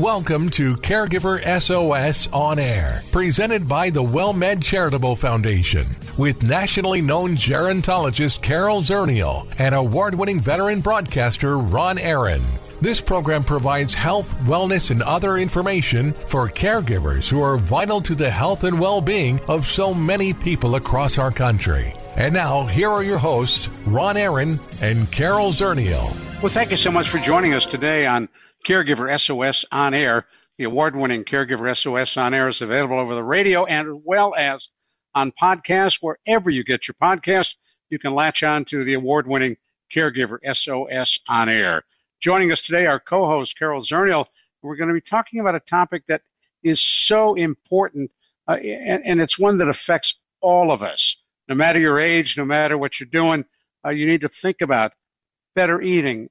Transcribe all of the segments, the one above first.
Welcome to Caregiver SOS On Air, presented by the WellMed Charitable Foundation, with nationally known gerontologist Carol Zernial and award winning veteran broadcaster Ron Aaron. This program provides health, wellness, and other information for caregivers who are vital to the health and well being of so many people across our country. And now, here are your hosts, Ron Aaron and Carol Zernial. Well, thank you so much for joining us today on Caregiver SOS on air. The award winning Caregiver SOS on air is available over the radio and as well as on podcast. Wherever you get your podcast, you can latch on to the award winning Caregiver SOS on air. Joining us today, our co host, Carol Zernial. We're going to be talking about a topic that is so important, uh, and, and, it's one that affects all of us. No matter your age, no matter what you're doing, uh, you need to think about better eating,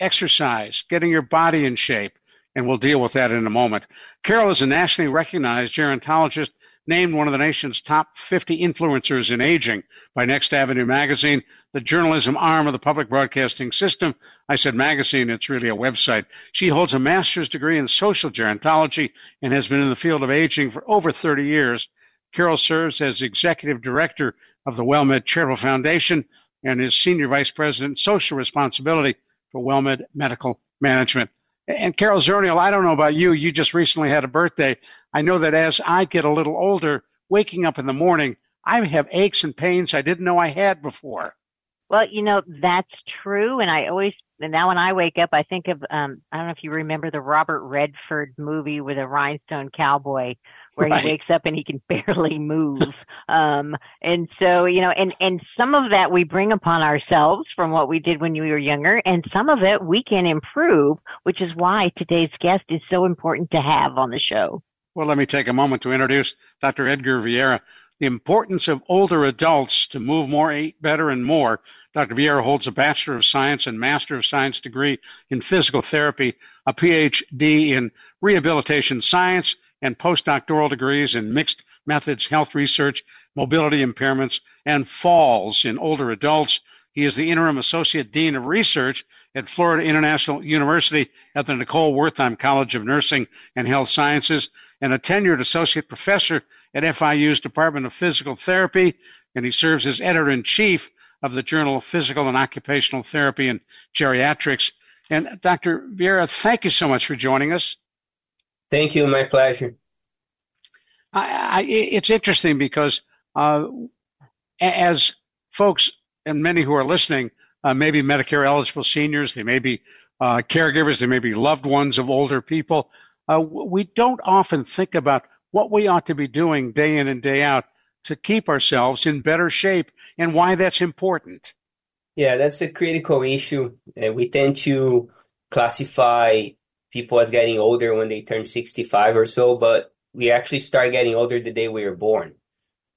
exercise, getting your body in shape, and we'll deal with that in a moment. Carol is a nationally recognized gerontologist named one of the nation's top 50 influencers in aging by Next Avenue magazine, the journalism arm of the public broadcasting system. I said magazine, it's really a website. She holds a master's degree in social gerontology and has been in the field of aging for over 30 years. Carol serves as executive director of the WellMed Charitable Foundation and is senior vice president social responsibility for WellMed Medical Management. And Carol Zernial, I don't know about you. You just recently had a birthday. I know that as I get a little older, waking up in the morning, I have aches and pains I didn't know I had before. Well, you know, that's true. And I always, and now when I wake up, I think of, um, I don't know if you remember the Robert Redford movie with a rhinestone cowboy where right. he wakes up and he can barely move. um, and so, you know, and, and some of that we bring upon ourselves from what we did when we were younger, and some of it we can improve, which is why today's guest is so important to have on the show. Well, let me take a moment to introduce Dr. Edgar Vieira. The importance of older adults to move more, eat better, and more. Dr. Vieira holds a Bachelor of Science and Master of Science degree in physical therapy, a PhD in rehabilitation science, and postdoctoral degrees in mixed methods health research, mobility impairments, and falls in older adults. He is the interim associate dean of research at Florida International University at the Nicole Wertheim College of Nursing and Health Sciences and a tenured associate professor at FIU's Department of Physical Therapy. And he serves as editor in chief of the Journal of Physical and Occupational Therapy and Geriatrics. And Dr. Vieira, thank you so much for joining us. Thank you. My pleasure. I, I, it's interesting because uh, as folks and many who are listening, uh, maybe Medicare eligible seniors, they may be uh, caregivers, they may be loved ones of older people. Uh, we don't often think about what we ought to be doing day in and day out to keep ourselves in better shape and why that's important. Yeah, that's a critical issue. we tend to classify people as getting older when they turn 65 or so, but we actually start getting older the day we were born.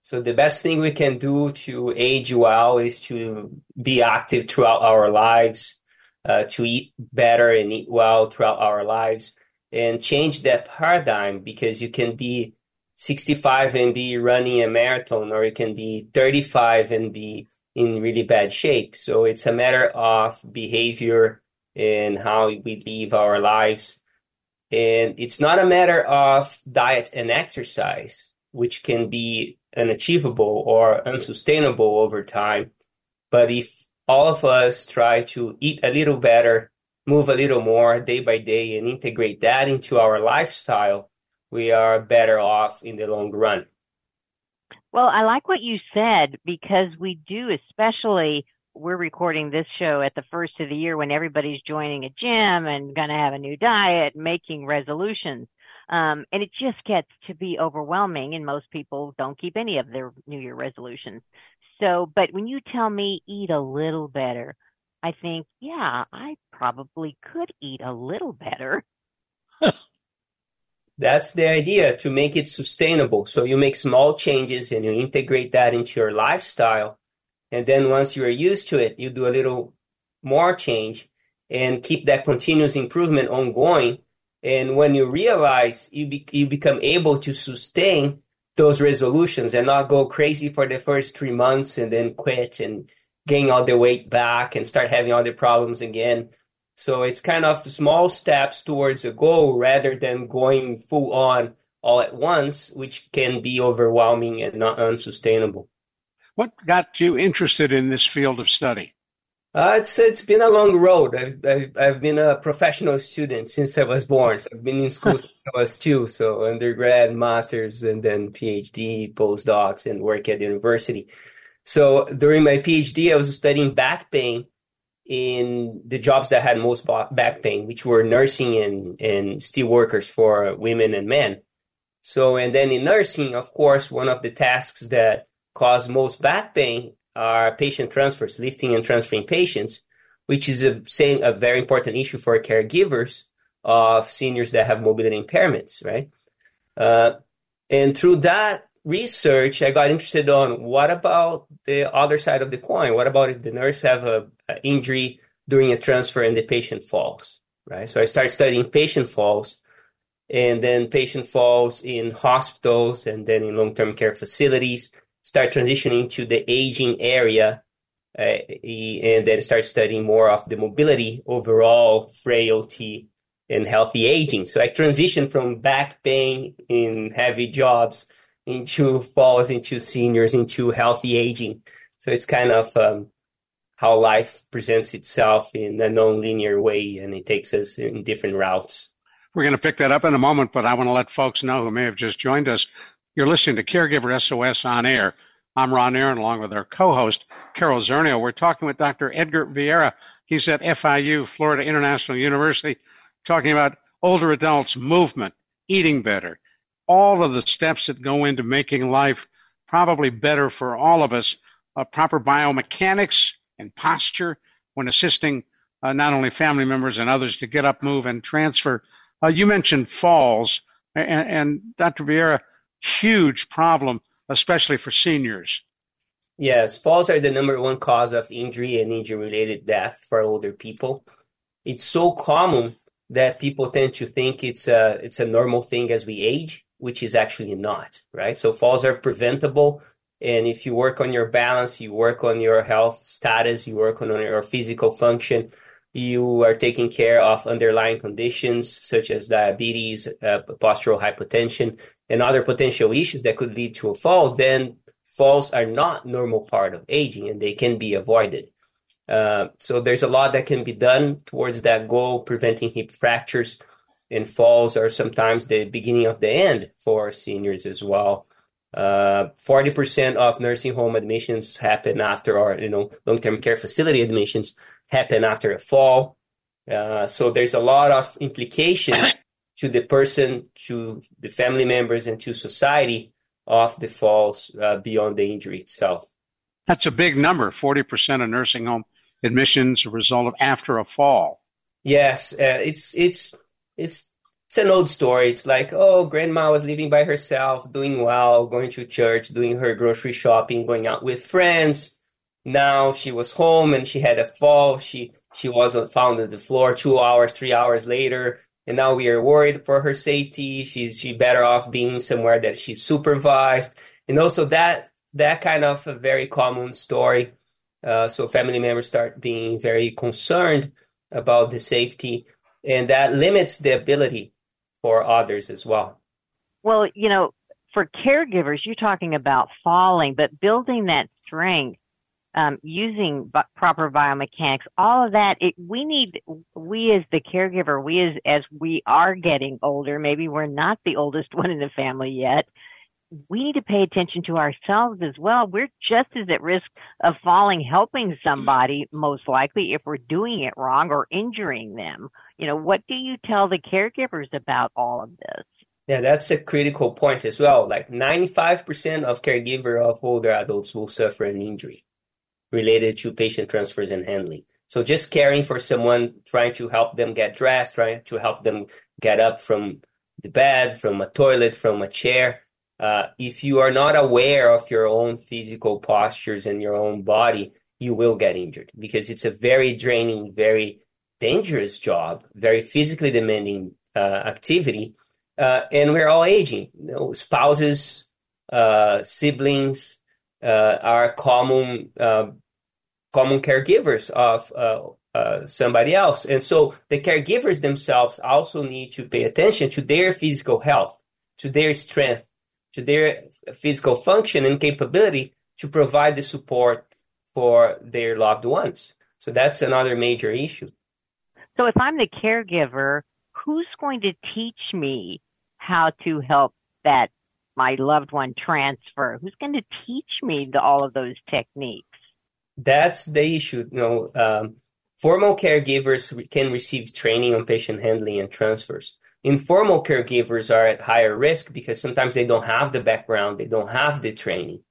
So the best thing we can do to age well is to be active throughout our lives, uh, to eat better and eat well throughout our lives and change that paradigm because you can be 65 and be running a marathon or you can be 35 and be in really bad shape. So it's a matter of behavior and how we live our lives. And it's not a matter of diet and exercise, which can be unachievable or unsustainable over time. But if all of us try to eat a little better, move a little more day by day, and integrate that into our lifestyle, we are better off in the long run. Well, I like what you said because we do, especially we're recording this show at the first of the year when everybody's joining a gym and going to have a new diet, making resolutions. Um, and it just gets to be overwhelming, and most people don't keep any of their New Year resolutions. So, but when you tell me eat a little better, I think, yeah, I probably could eat a little better. That's the idea to make it sustainable. So you make small changes and you integrate that into your lifestyle. And then once you're used to it, you do a little more change and keep that continuous improvement ongoing. And when you realize you, be, you become able to sustain those resolutions and not go crazy for the first three months and then quit and gain all the weight back and start having all the problems again. So it's kind of small steps towards a goal rather than going full on all at once, which can be overwhelming and not unsustainable. What got you interested in this field of study? Uh, it's it's been a long road. I've, I've, I've been a professional student since I was born. So I've been in school since I was two. So undergrad, masters, and then PhD, postdocs, and work at university. So during my PhD, I was studying back pain in the jobs that had most back pain, which were nursing and, and steel workers for women and men. So, and then in nursing, of course, one of the tasks that cause most back pain are patient transfers, lifting and transferring patients, which is a same a very important issue for caregivers of seniors that have mobility impairments, right? Uh, and through that research, I got interested on what about the other side of the coin? What about if the nurse have a, a injury during a transfer and the patient falls, right? So I started studying patient falls and then patient falls in hospitals and then in long-term care facilities, start transitioning to the aging area uh, and then start studying more of the mobility, overall frailty, and healthy aging. So I transitioned from back pain in heavy jobs into falls into seniors into healthy aging. So it's kind of um, how life presents itself in a non-linear way, and it takes us in different routes. We're going to pick that up in a moment, but I want to let folks know who may have just joined us. You're listening to Caregiver SOS on air. I'm Ron Aaron, along with our co-host Carol Zernial. We're talking with Dr. Edgar Vieira. He's at FIU, Florida International University, talking about older adults movement, eating better, all of the steps that go into making life probably better for all of us. Uh, proper biomechanics and posture when assisting uh, not only family members and others to get up, move, and transfer. Uh, you mentioned falls, and, and Dr. Vieira, huge problem, especially for seniors. Yes, falls are the number one cause of injury and injury-related death for older people. It's so common that people tend to think it's a it's a normal thing as we age, which is actually not, right? So falls are preventable. And if you work on your balance, you work on your health status, you work on your physical function, you are taking care of underlying conditions such as diabetes, uh, postural hypotension, and other potential issues that could lead to a fall, then falls are not normal part of aging and they can be avoided. Uh, so there's a lot that can be done towards that goal, preventing hip fractures, and falls are sometimes the beginning of the end for seniors as well. Uh, 40% of nursing home admissions happen after, or, you know, long-term care facility admissions happen after a fall. Uh, so there's a lot of implications to the person, to the family members, and to society of the falls uh, beyond the injury itself. That's a big number. 40% of nursing home admissions a result of after a fall. Yes, uh, it's it's it's it's an old story. It's like, oh, grandma was living by herself, doing well, going to church, doing her grocery shopping, going out with friends. Now she was home and she had a fall. She she wasn't found on the floor two hours, three hours later, and now we are worried for her safety. She's she better off being somewhere that she's supervised. And also that that kind of a very common story. Uh, so family members start being very concerned about the safety and that limits the ability for others as well. Well, you know, for caregivers, you're talking about falling, but building that strength, um, using b- proper biomechanics, all of that, it, we need, we as the caregiver, we as, as we are getting older, maybe we're not the oldest one in the family yet, we need to pay attention to ourselves as well. We're just as at risk of falling, helping somebody, most likely, if we're doing it wrong or injuring them. You know, what do you tell the caregivers about all of this? Yeah, that's a critical point as well. Like 95% of caregiver of older adults will suffer an injury related to patient transfers and handling. So just caring for someone, trying to help them get dressed, trying to help them get up from the bed, from a toilet, from a chair. Uh, if you are not aware of your own physical postures and your own body, you will get injured because it's a very draining, very dangerous job, very physically demanding uh, activity. Uh, and we're all aging. You know, spouses, uh, siblings uh, are common uh, common caregivers of uh, somebody else. And so the caregivers themselves also need to pay attention to their physical health, to their strength, to their physical function and capability to provide the support for their loved ones. So that's another major issue. So if I'm the caregiver, who's going to teach me how to help that my loved one transfer? Who's going to teach me the, all of those techniques? That's the issue. You know, um, formal caregivers can receive training on patient handling and transfers. Informal caregivers are at higher risk because sometimes they don't have the background, they don't have the training.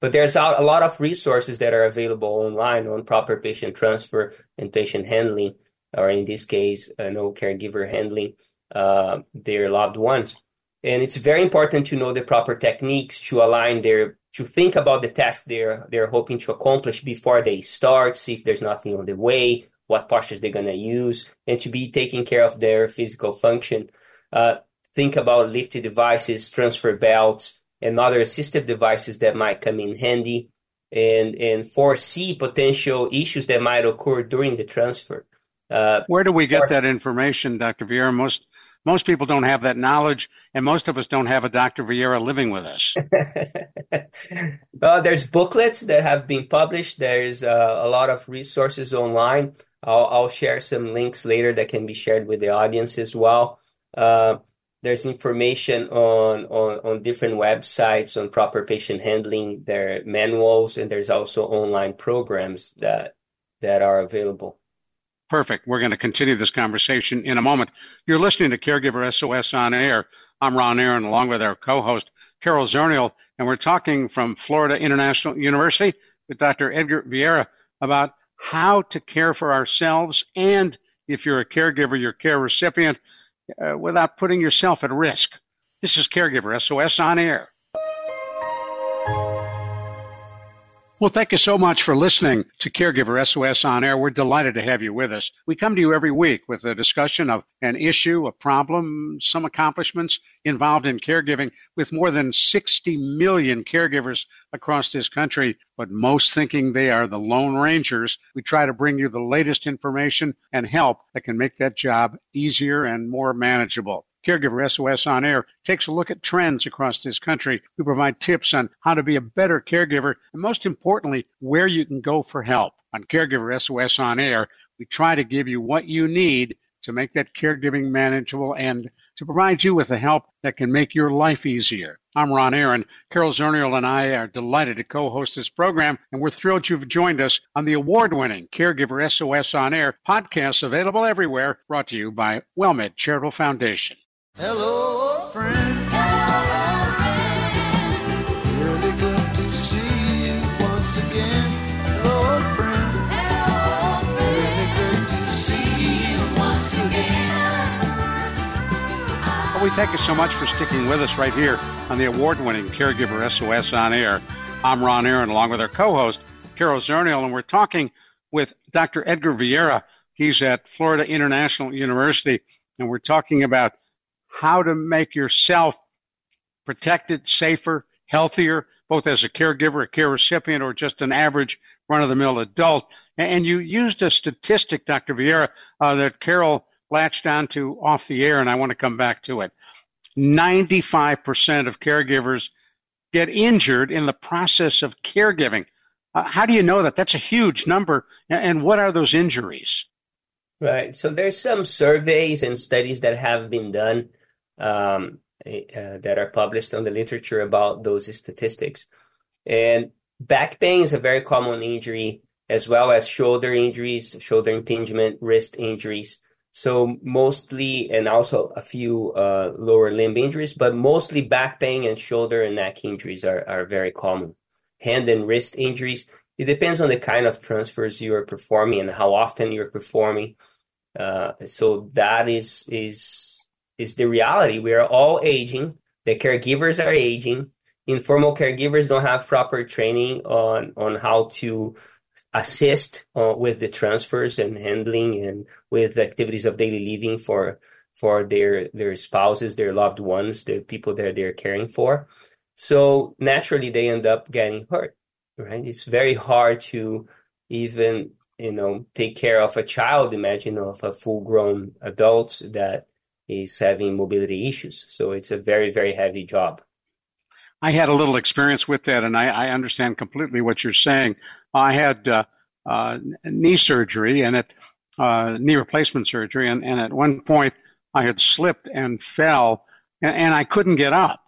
But there's a lot of resources that are available online on proper patient transfer and patient handling, or in this case, uh, no caregiver handling uh, their loved ones. And it's very important to know the proper techniques to align their to think about the task they're they're hoping to accomplish before they start, see if there's nothing on the way, what postures they're gonna use, and to be taking care of their physical function. Uh, think about lifted devices, transfer belts, and other assistive devices that might come in handy, and and foresee potential issues that might occur during the transfer. Uh, Where do we get or, that information, Dr. Vieira? Most most people don't have that knowledge, and most of us don't have a Dr. Vieira living with us. well, there's booklets that have been published. There's uh, a lot of resources online. I'll, I'll, share some links later that can be shared with the audience as well. Uh, there's information on, on, on different websites on proper patient handling, there are manuals, and there's also online programs that that are available. Perfect. We're going to continue this conversation in a moment. You're listening to Caregiver SOS on Air. I'm Ron Aaron, along with our co-host Carol Zernial, and we're talking from Florida International University with Dr. Edgar Vieira about how to care for ourselves and, if you're a caregiver, your care recipient, uh, without putting yourself at risk. This is Caregiver SOS on Air. Well, thank you so much for listening to Caregiver SOS on air. We're delighted to have you with us. We come to you every week with a discussion of an issue, a problem, some accomplishments involved in caregiving with more than 60 million caregivers across this country, but most thinking they are the Lone Rangers. We try to bring you the latest information and help that can make that job easier and more manageable. Caregiver SOS on Air takes a look at trends across this country. We provide tips on how to be a better caregiver and, most importantly, where you can go for help. On Caregiver SOS on Air, we try to give you what you need to make that caregiving manageable and to provide you with the help that can make your life easier. I'm Ron Aaron. Carol Zernial and I are delighted to co-host this program, and we're thrilled you've joined us on the award-winning Caregiver SOS on Air podcast available everywhere, brought to you by WellMed Charitable Foundation. Hello, friend. Hello, friend. Really good to see you once again. Hello, friend. Hello, friend. Really good to see you once again. We thank you so much for sticking with us right here on the award-winning Caregiver SOS on Air. I'm Ron Aaron, along with our co-host Carol Zernial, and we're talking with Dr. Edgar Vieira. He's at Florida International University, and we're talking about how to make yourself protected, safer, healthier, both as a caregiver, a care recipient, or just an average run of the mill adult. And you used a statistic, Dr. Vieira, uh, that Carol latched onto off the air, and I want to come back to it. 95% of caregivers get injured in the process of caregiving. Uh, how do you know that? That's a huge number. And what are those injuries? Right. So there's some surveys and studies that have been done um, uh, that are published on the literature about those statistics. And back pain is a very common injury, as well as shoulder injuries, shoulder impingement, wrist injuries. So mostly, and also a few uh, lower limb injuries, but mostly back pain and shoulder and neck injuries are, are very common. Hand and wrist injuries, It depends on the kind of transfers you are performing and how often you're performing. Uh, so that is is is the reality. We are all aging. The caregivers are aging. Informal caregivers don't have proper training on on how to assist uh, with the transfers and handling and with activities of daily living for for their their spouses, their loved ones, the people that they're caring for. So naturally, they end up getting hurt. Right? It's very hard to even you know take care of a child. Imagine of a full grown adult that is having mobility issues. So it's a very very heavy job. I had a little experience with that, and I, I understand completely what you're saying. I had uh, uh, knee surgery and at uh, knee replacement surgery, and, and at one point I had slipped and fell, and, and I couldn't get up.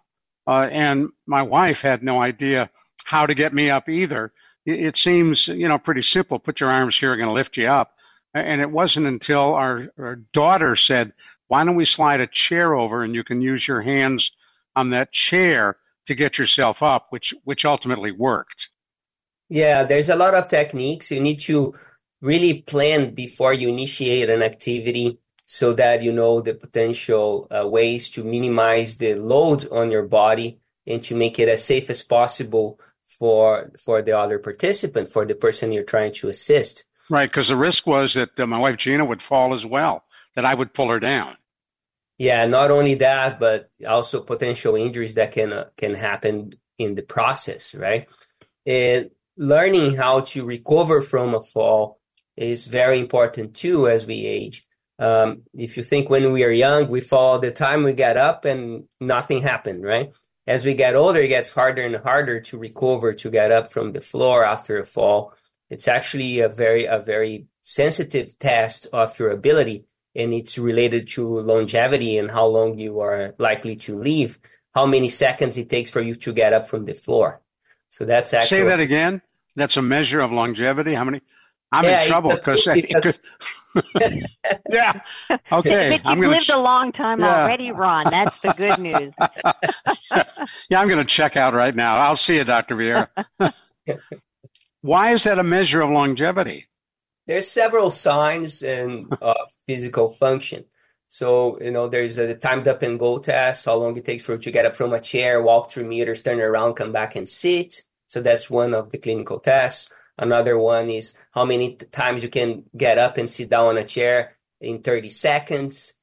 Uh, and my wife had no idea how to get me up either. It, it seems, you know, pretty simple. Put your arms here, I'm going to lift you up. And it wasn't until our, our daughter said, "Why don't we slide a chair over and you can use your hands on that chair to get yourself up," which which ultimately worked. Yeah, there's a lot of techniques. You need to really plan before you initiate an activity so that you know the potential uh, ways to minimize the load on your body and to make it as safe as possible for for the other participant, for the person you're trying to assist. Right, because the risk was that uh, my wife Gina would fall as well, that I would pull her down. Yeah, not only that, but also potential injuries that can uh, can happen in the process, right? And learning how to recover from a fall is very important too as we age. Um, if you think when we are young, we fall all the time, we get up and nothing happened, right? As we get older, it gets harder and harder to recover, to get up from the floor after a fall. It's actually a very, a very sensitive test of your ability, and it's related to longevity and how long you are likely to live, how many seconds it takes for you to get up from the floor. So that's actually say that again. That's a measure of longevity. How many? I'm yeah, in trouble because yeah. Okay, I'm you've lived ch- a long time yeah. already, Ron. That's the good news. yeah, I'm going to check out right now. I'll see you, Dr. Vieira. Why is that a measure of longevity? There's several signs and uh, physical function. So, you know, there's a timed up and go test, how long it takes for you to get up from a chair, walk through meters, turn around, come back and sit. So that's one of the clinical tests. Another one is how many times you can get up and sit down on a chair in 30 seconds.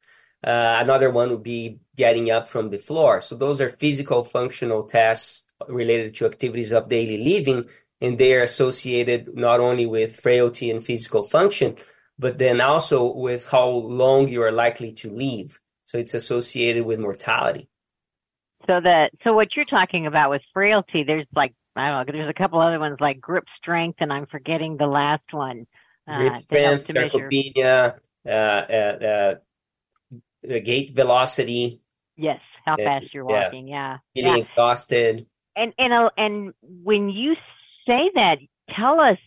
Uh, another one would be getting up from the floor. So those are physical functional tests related to activities of daily living, and they are associated not only with frailty and physical function, but then also with how long you are likely to live. So it's associated with mortality. So that so what you're talking about with frailty, there's like I don't know, there's a couple other ones like grip strength, and I'm forgetting the last one. Uh, grip strength, sarcopenia, uh, uh, uh, gait velocity. Yes, how fast you're walking. Yeah, yeah. feeling yeah. exhausted. And and uh, and when you say that, tell us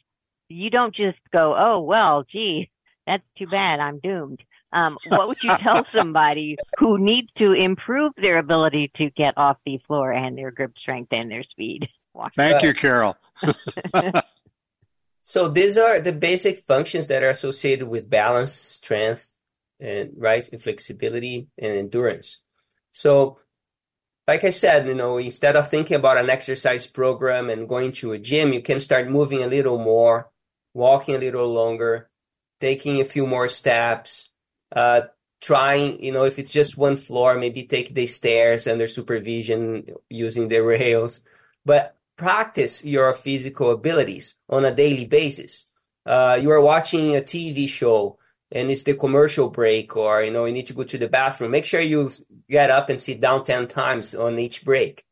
you don't just go, oh well, gee, that's too bad. I'm doomed. Um, what would you tell somebody who needs to improve their ability to get off the floor and their grip strength and their speed? Thank you, Carol. so these are the basic functions that are associated with balance, strength, and right, and flexibility and endurance. So like I said, you know, instead of thinking about an exercise program and going to a gym, you can start moving a little more, walking a little longer, taking a few more steps, uh, trying, you know, if it's just one floor, maybe take the stairs under supervision using the rails. But practice your physical abilities on a daily basis. Uh, you are watching a TV show and it's the commercial break, or you know you need to go to the bathroom. Make sure you get up and sit down ten times on each break.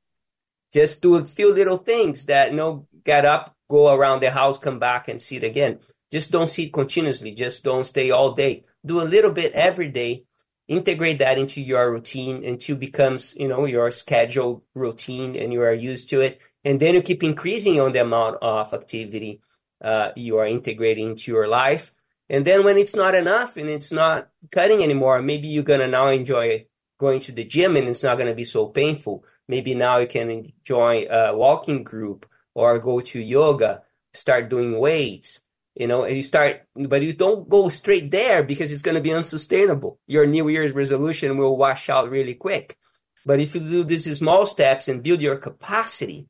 Just do a few little things that you know get up, go around the house, come back, and sit again. Just don't sit continuously. Just don't stay all day. Do a little bit every day. Integrate that into your routine until it becomes you know your scheduled routine and you are used to it and then you keep increasing on the amount of activity uh, you are integrating into your life. And then when it's not enough and it's not cutting anymore, maybe you're gonna now enjoy going to the gym and it's not gonna be so painful. Maybe now you can join a walking group or go to yoga start doing weights, you know, and you start, but you don't go straight there because it's going to be unsustainable. Your New Year's resolution will wash out really quick. But if you do these small steps and build your capacity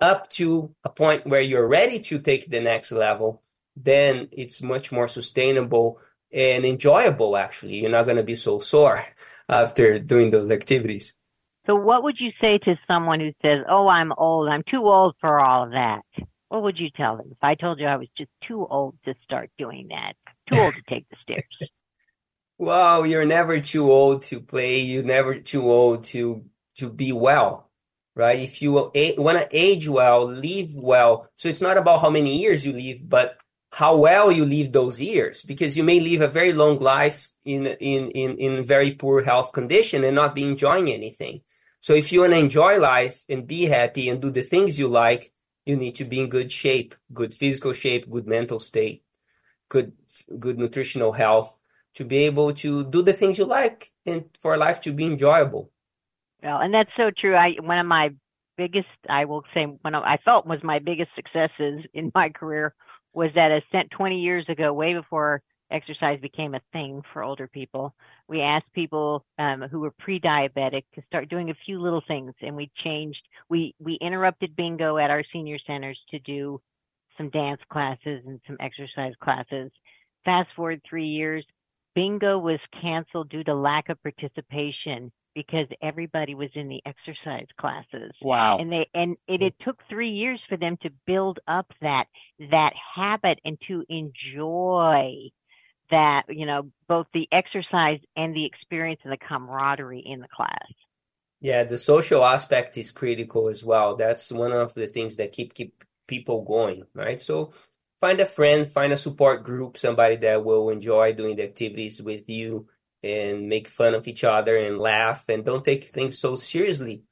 up to a point where you're ready to take the next level, then it's much more sustainable and enjoyable, actually. You're not going to be so sore after doing those activities. So, what would you say to someone who says, Oh, I'm old, I'm too old for all of that? What would you tell them if I told you I was just too old to start doing that? Too old to take the stairs. Well, you're never too old to play. You're never too old to to be well, right? If you want to age well, live well. So it's not about how many years you live, but how well you live those years, because you may live a very long life in in in in very poor health condition and not be enjoying anything. So if you want to enjoy life and be happy and do the things you like, you need to be in good shape, good physical shape, good mental state, good good nutritional health to be able to do the things you like and for life to be enjoyable. Well, and that's so true. I one of my biggest, I will say, one of I felt was my biggest successes in my career was that ascent 20 years ago, way before exercise became a thing for older people. We asked people um, who were pre-diabetic to start doing a few little things, and we changed. We we interrupted bingo at our senior centers to do some dance classes and some exercise classes. Fast forward three years, bingo was canceled due to lack of participation because everybody was in the exercise classes. Wow. And they and it, hmm. it took 3 years for them to build up that that habit and to enjoy that, you know, both the exercise and the experience and the camaraderie in the class. Yeah, the social aspect is critical as well. That's one of the things that keep keep people going, right? So find a friend, find a support group, somebody that will enjoy doing the activities with you and make fun of each other and laugh and don't take things so seriously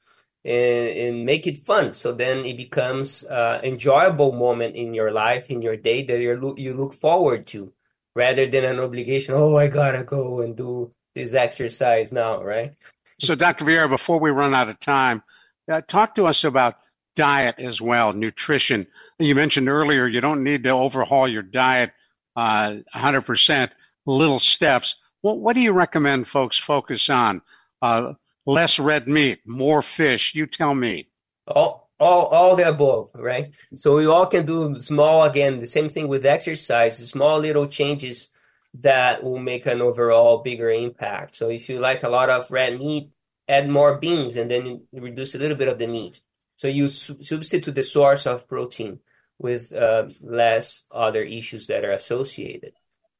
and, and make it fun. So then it becomes an enjoyable moment in your life, in your day that you you look forward to rather than an obligation. Oh, I gotta go and do this exercise now, right? So, Dr. Vieira, before we run out of time, uh, talk to us about diet as well, nutrition. You mentioned earlier you don't need to overhaul your diet uh, 100%, little steps. What, what do you recommend folks focus on? Uh, less red meat, more fish. You tell me. Oh, all all the above right so we all can do small again the same thing with exercise small little changes that will make an overall bigger impact so if you like a lot of red meat add more beans and then reduce a little bit of the meat so you su- substitute the source of protein with uh, less other issues that are associated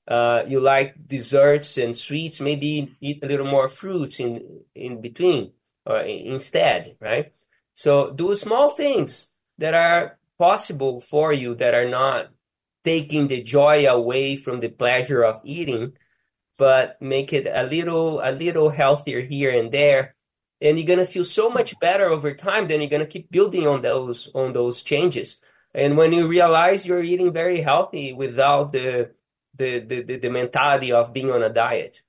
uh, you like desserts and sweets maybe eat a little more fruits in in between or instead right so do small things that are possible for you that are not taking the joy away from the pleasure of eating, but make it a little a little healthier here and there. And you're gonna feel so much better over time. Then you're gonna keep building on those on those changes. And when you realize you're eating very healthy without the the the, the, mentality of being on a diet.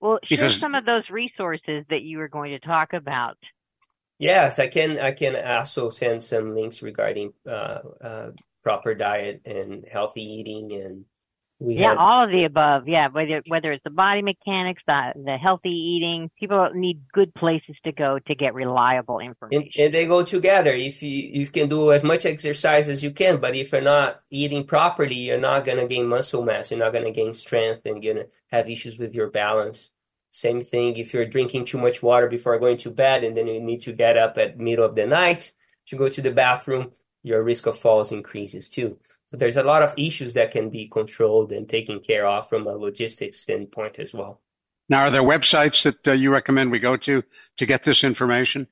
Well, share because... some of those resources that you were going to talk about. Yes, I can. I can also send some links regarding uh, uh, proper diet and healthy eating, and we yeah, have, all of the above. Yeah, whether whether it's the body mechanics, the the healthy eating, people need good places to go to get reliable information. And, and they go together. If you you can do as much exercise as you can, but if you're not eating properly, you're not gonna gain muscle mass. You're not gonna gain strength, and you're gonna have issues with your balance. Same thing if you're drinking too much water before going to bed and then you need to get up at middle of the night to go to the bathroom, your risk of falls increases too. So there's a lot of issues that can be controlled and taken care of from a logistics standpoint as well. Now, are there websites that uh, you recommend we go to to get this information?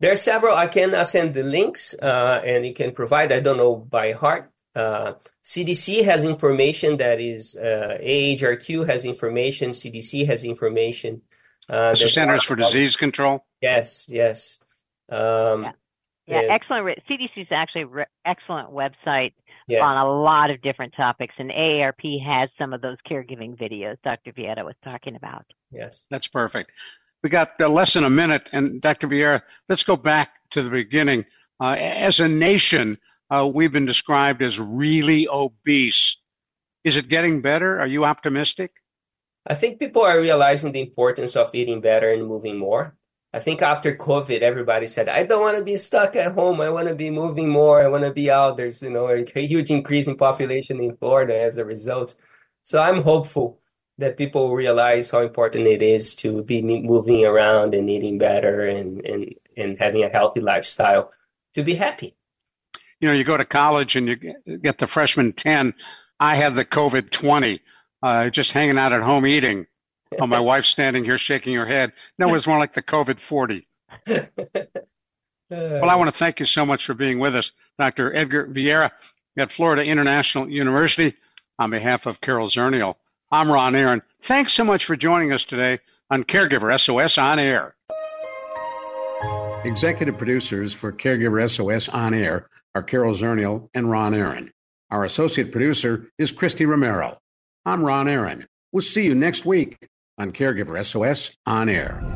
There are several. I can uh, send the links uh, and you can provide. I don't know by heart, uh, CDC has information that is uh, AHRQ has information, CDC has information. Uh, the Centers for Disease Control. Yes, yes. Um, yeah, yeah and, excellent. CDC is actually an re- excellent website yes. on a lot of different topics, and AARP has some of those caregiving videos Dr. Vieira was talking about. Yes, that's perfect. We got uh, less than a minute, and Dr. Vieira, let's go back to the beginning. Uh, as a nation, uh, we've been described as really obese. Is it getting better? Are you optimistic? I think people are realizing the importance of eating better and moving more. I think after COVID, everybody said, I don't want to be stuck at home. I want to be moving more. I want to be out. There's, you know, a huge increase in population in Florida as a result. So I'm hopeful that people realize how important it is to be moving around and eating better and, and, and having a healthy lifestyle to be happy. You know, you go to college and you get the freshman 10. I had the COVID 20, uh, just hanging out at home eating. Oh, my wife's standing here shaking her head. No, it was more like the COVID 40. well, I want to thank you so much for being with us, Dr. Edgar Vieira at Florida International University. On behalf of Carol Zernial, I'm Ron Aaron. Thanks so much for joining us today on Caregiver SOS On Air. Executive producers for Caregiver SOS On Air are Carol Zernial and Ron Aaron. Our associate producer is Christy Romero. I'm Ron Aaron. We'll see you next week on Caregiver SOS On Air.